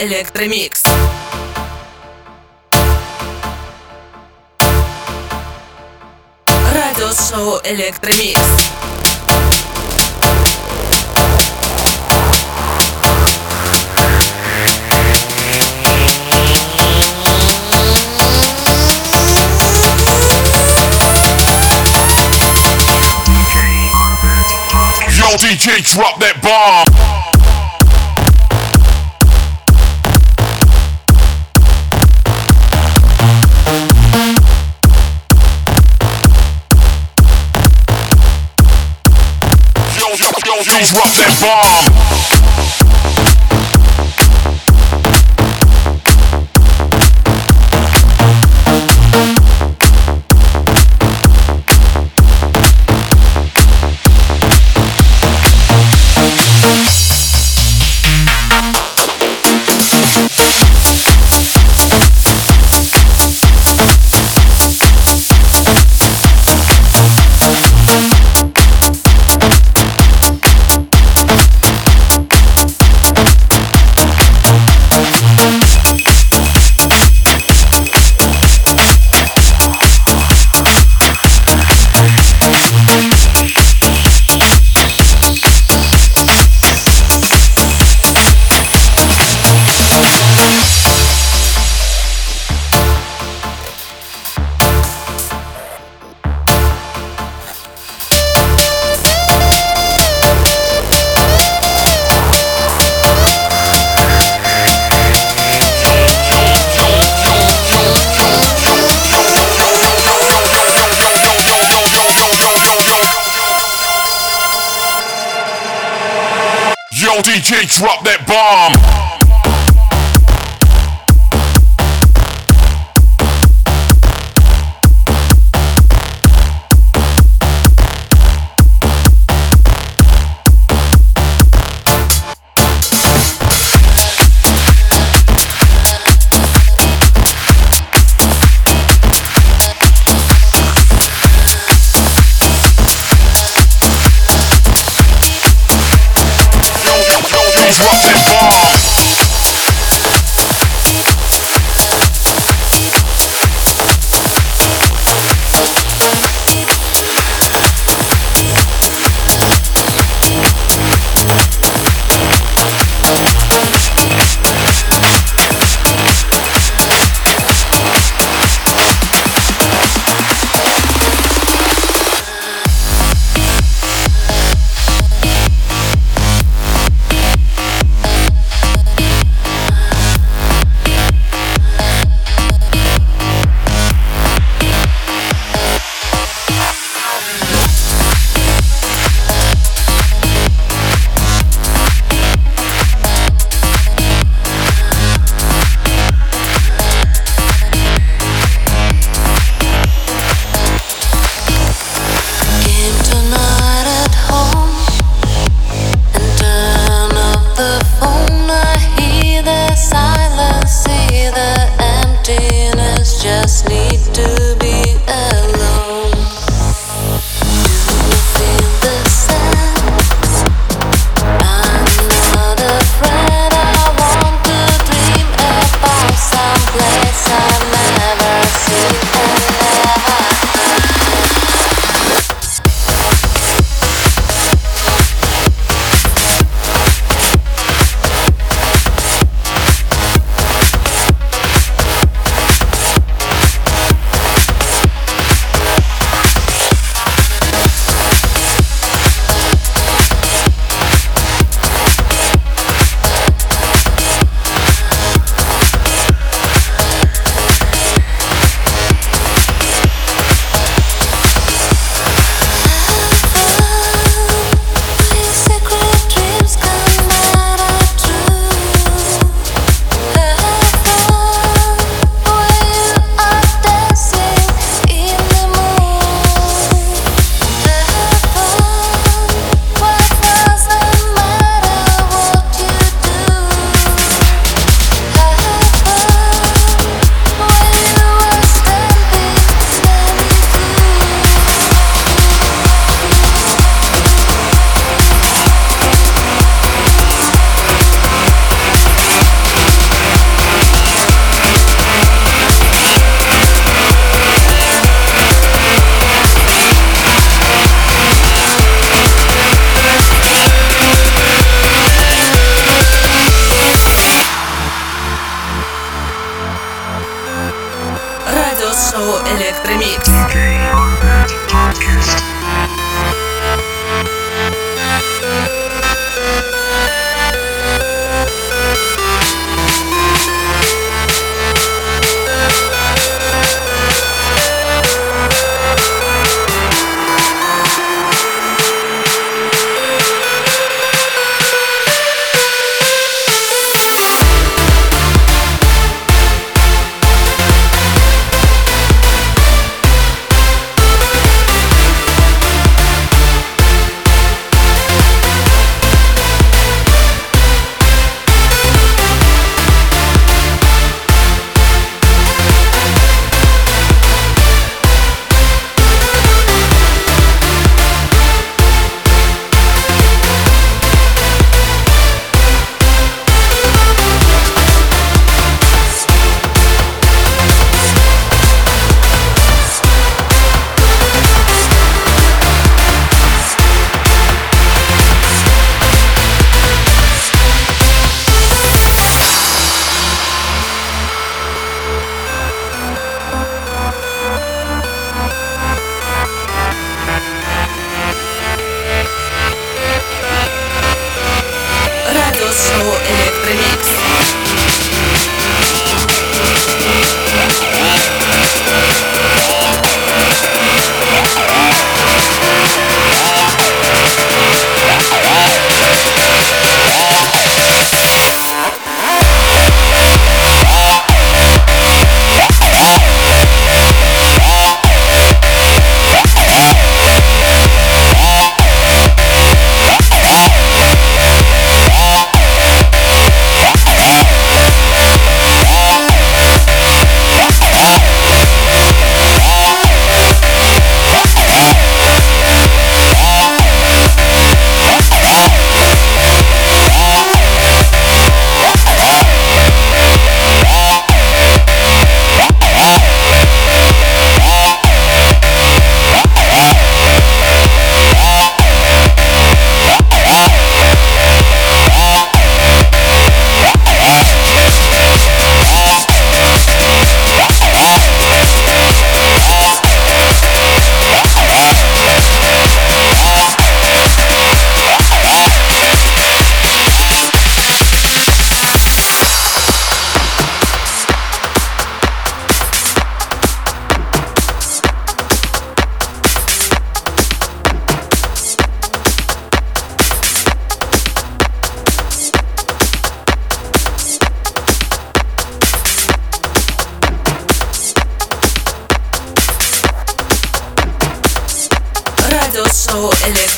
Электромикс. Радиошоу Электромикс. Yo, DJ, drop that bomb. always rock that bomb. J drop that bomb.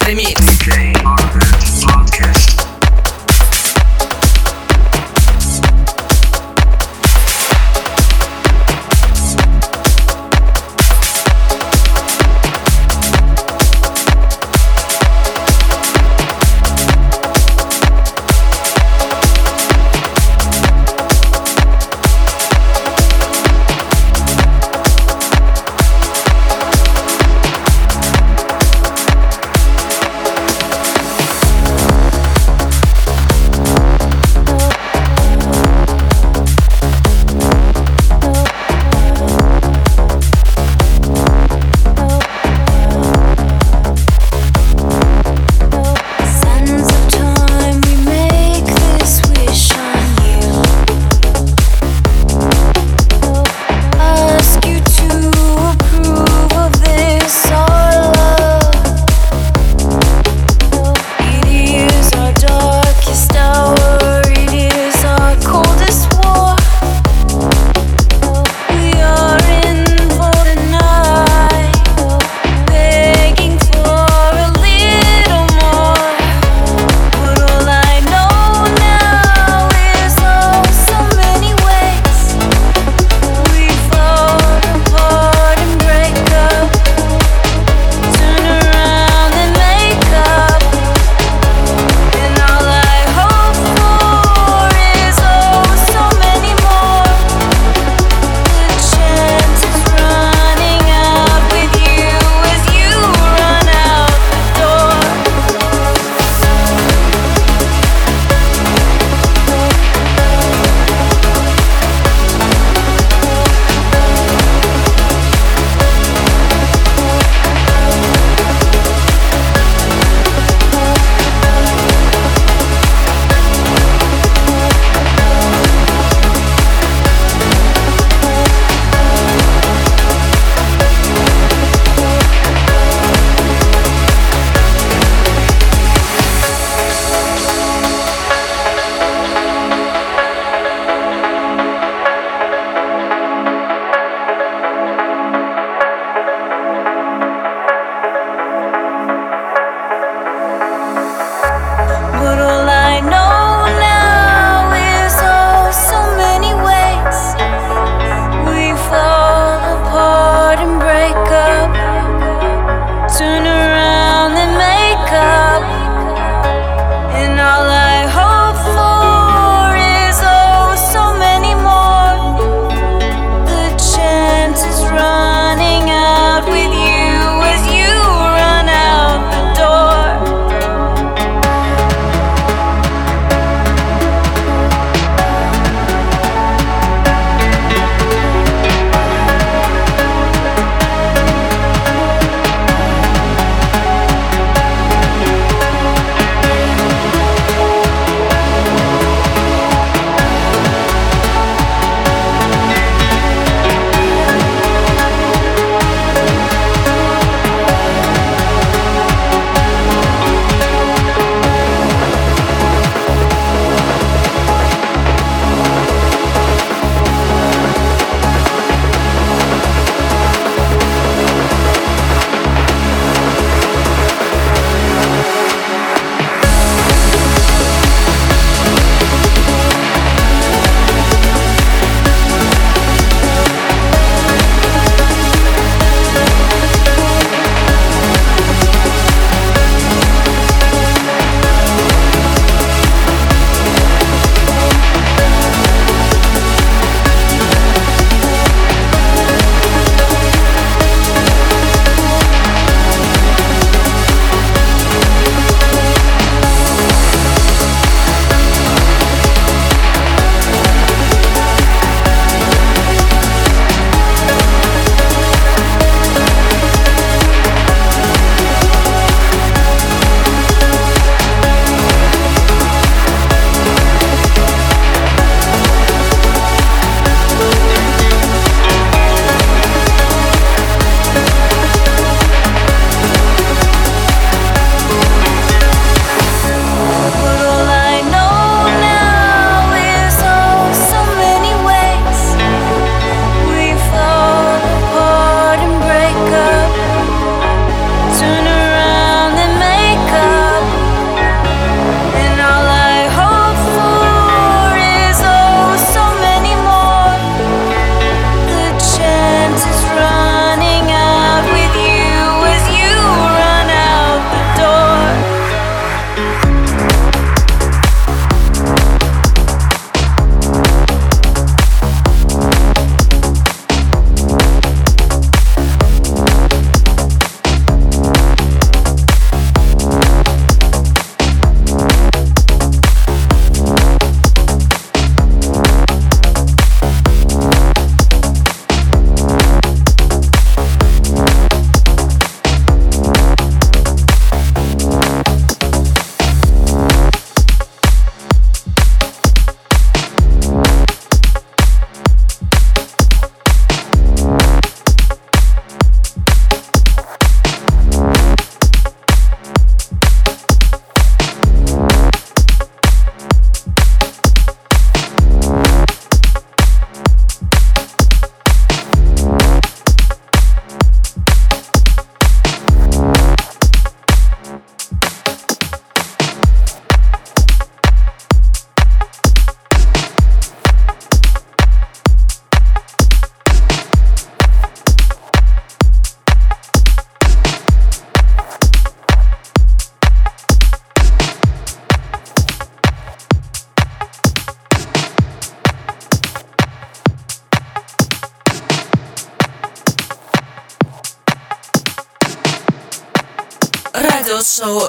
remix.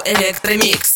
Электромикс.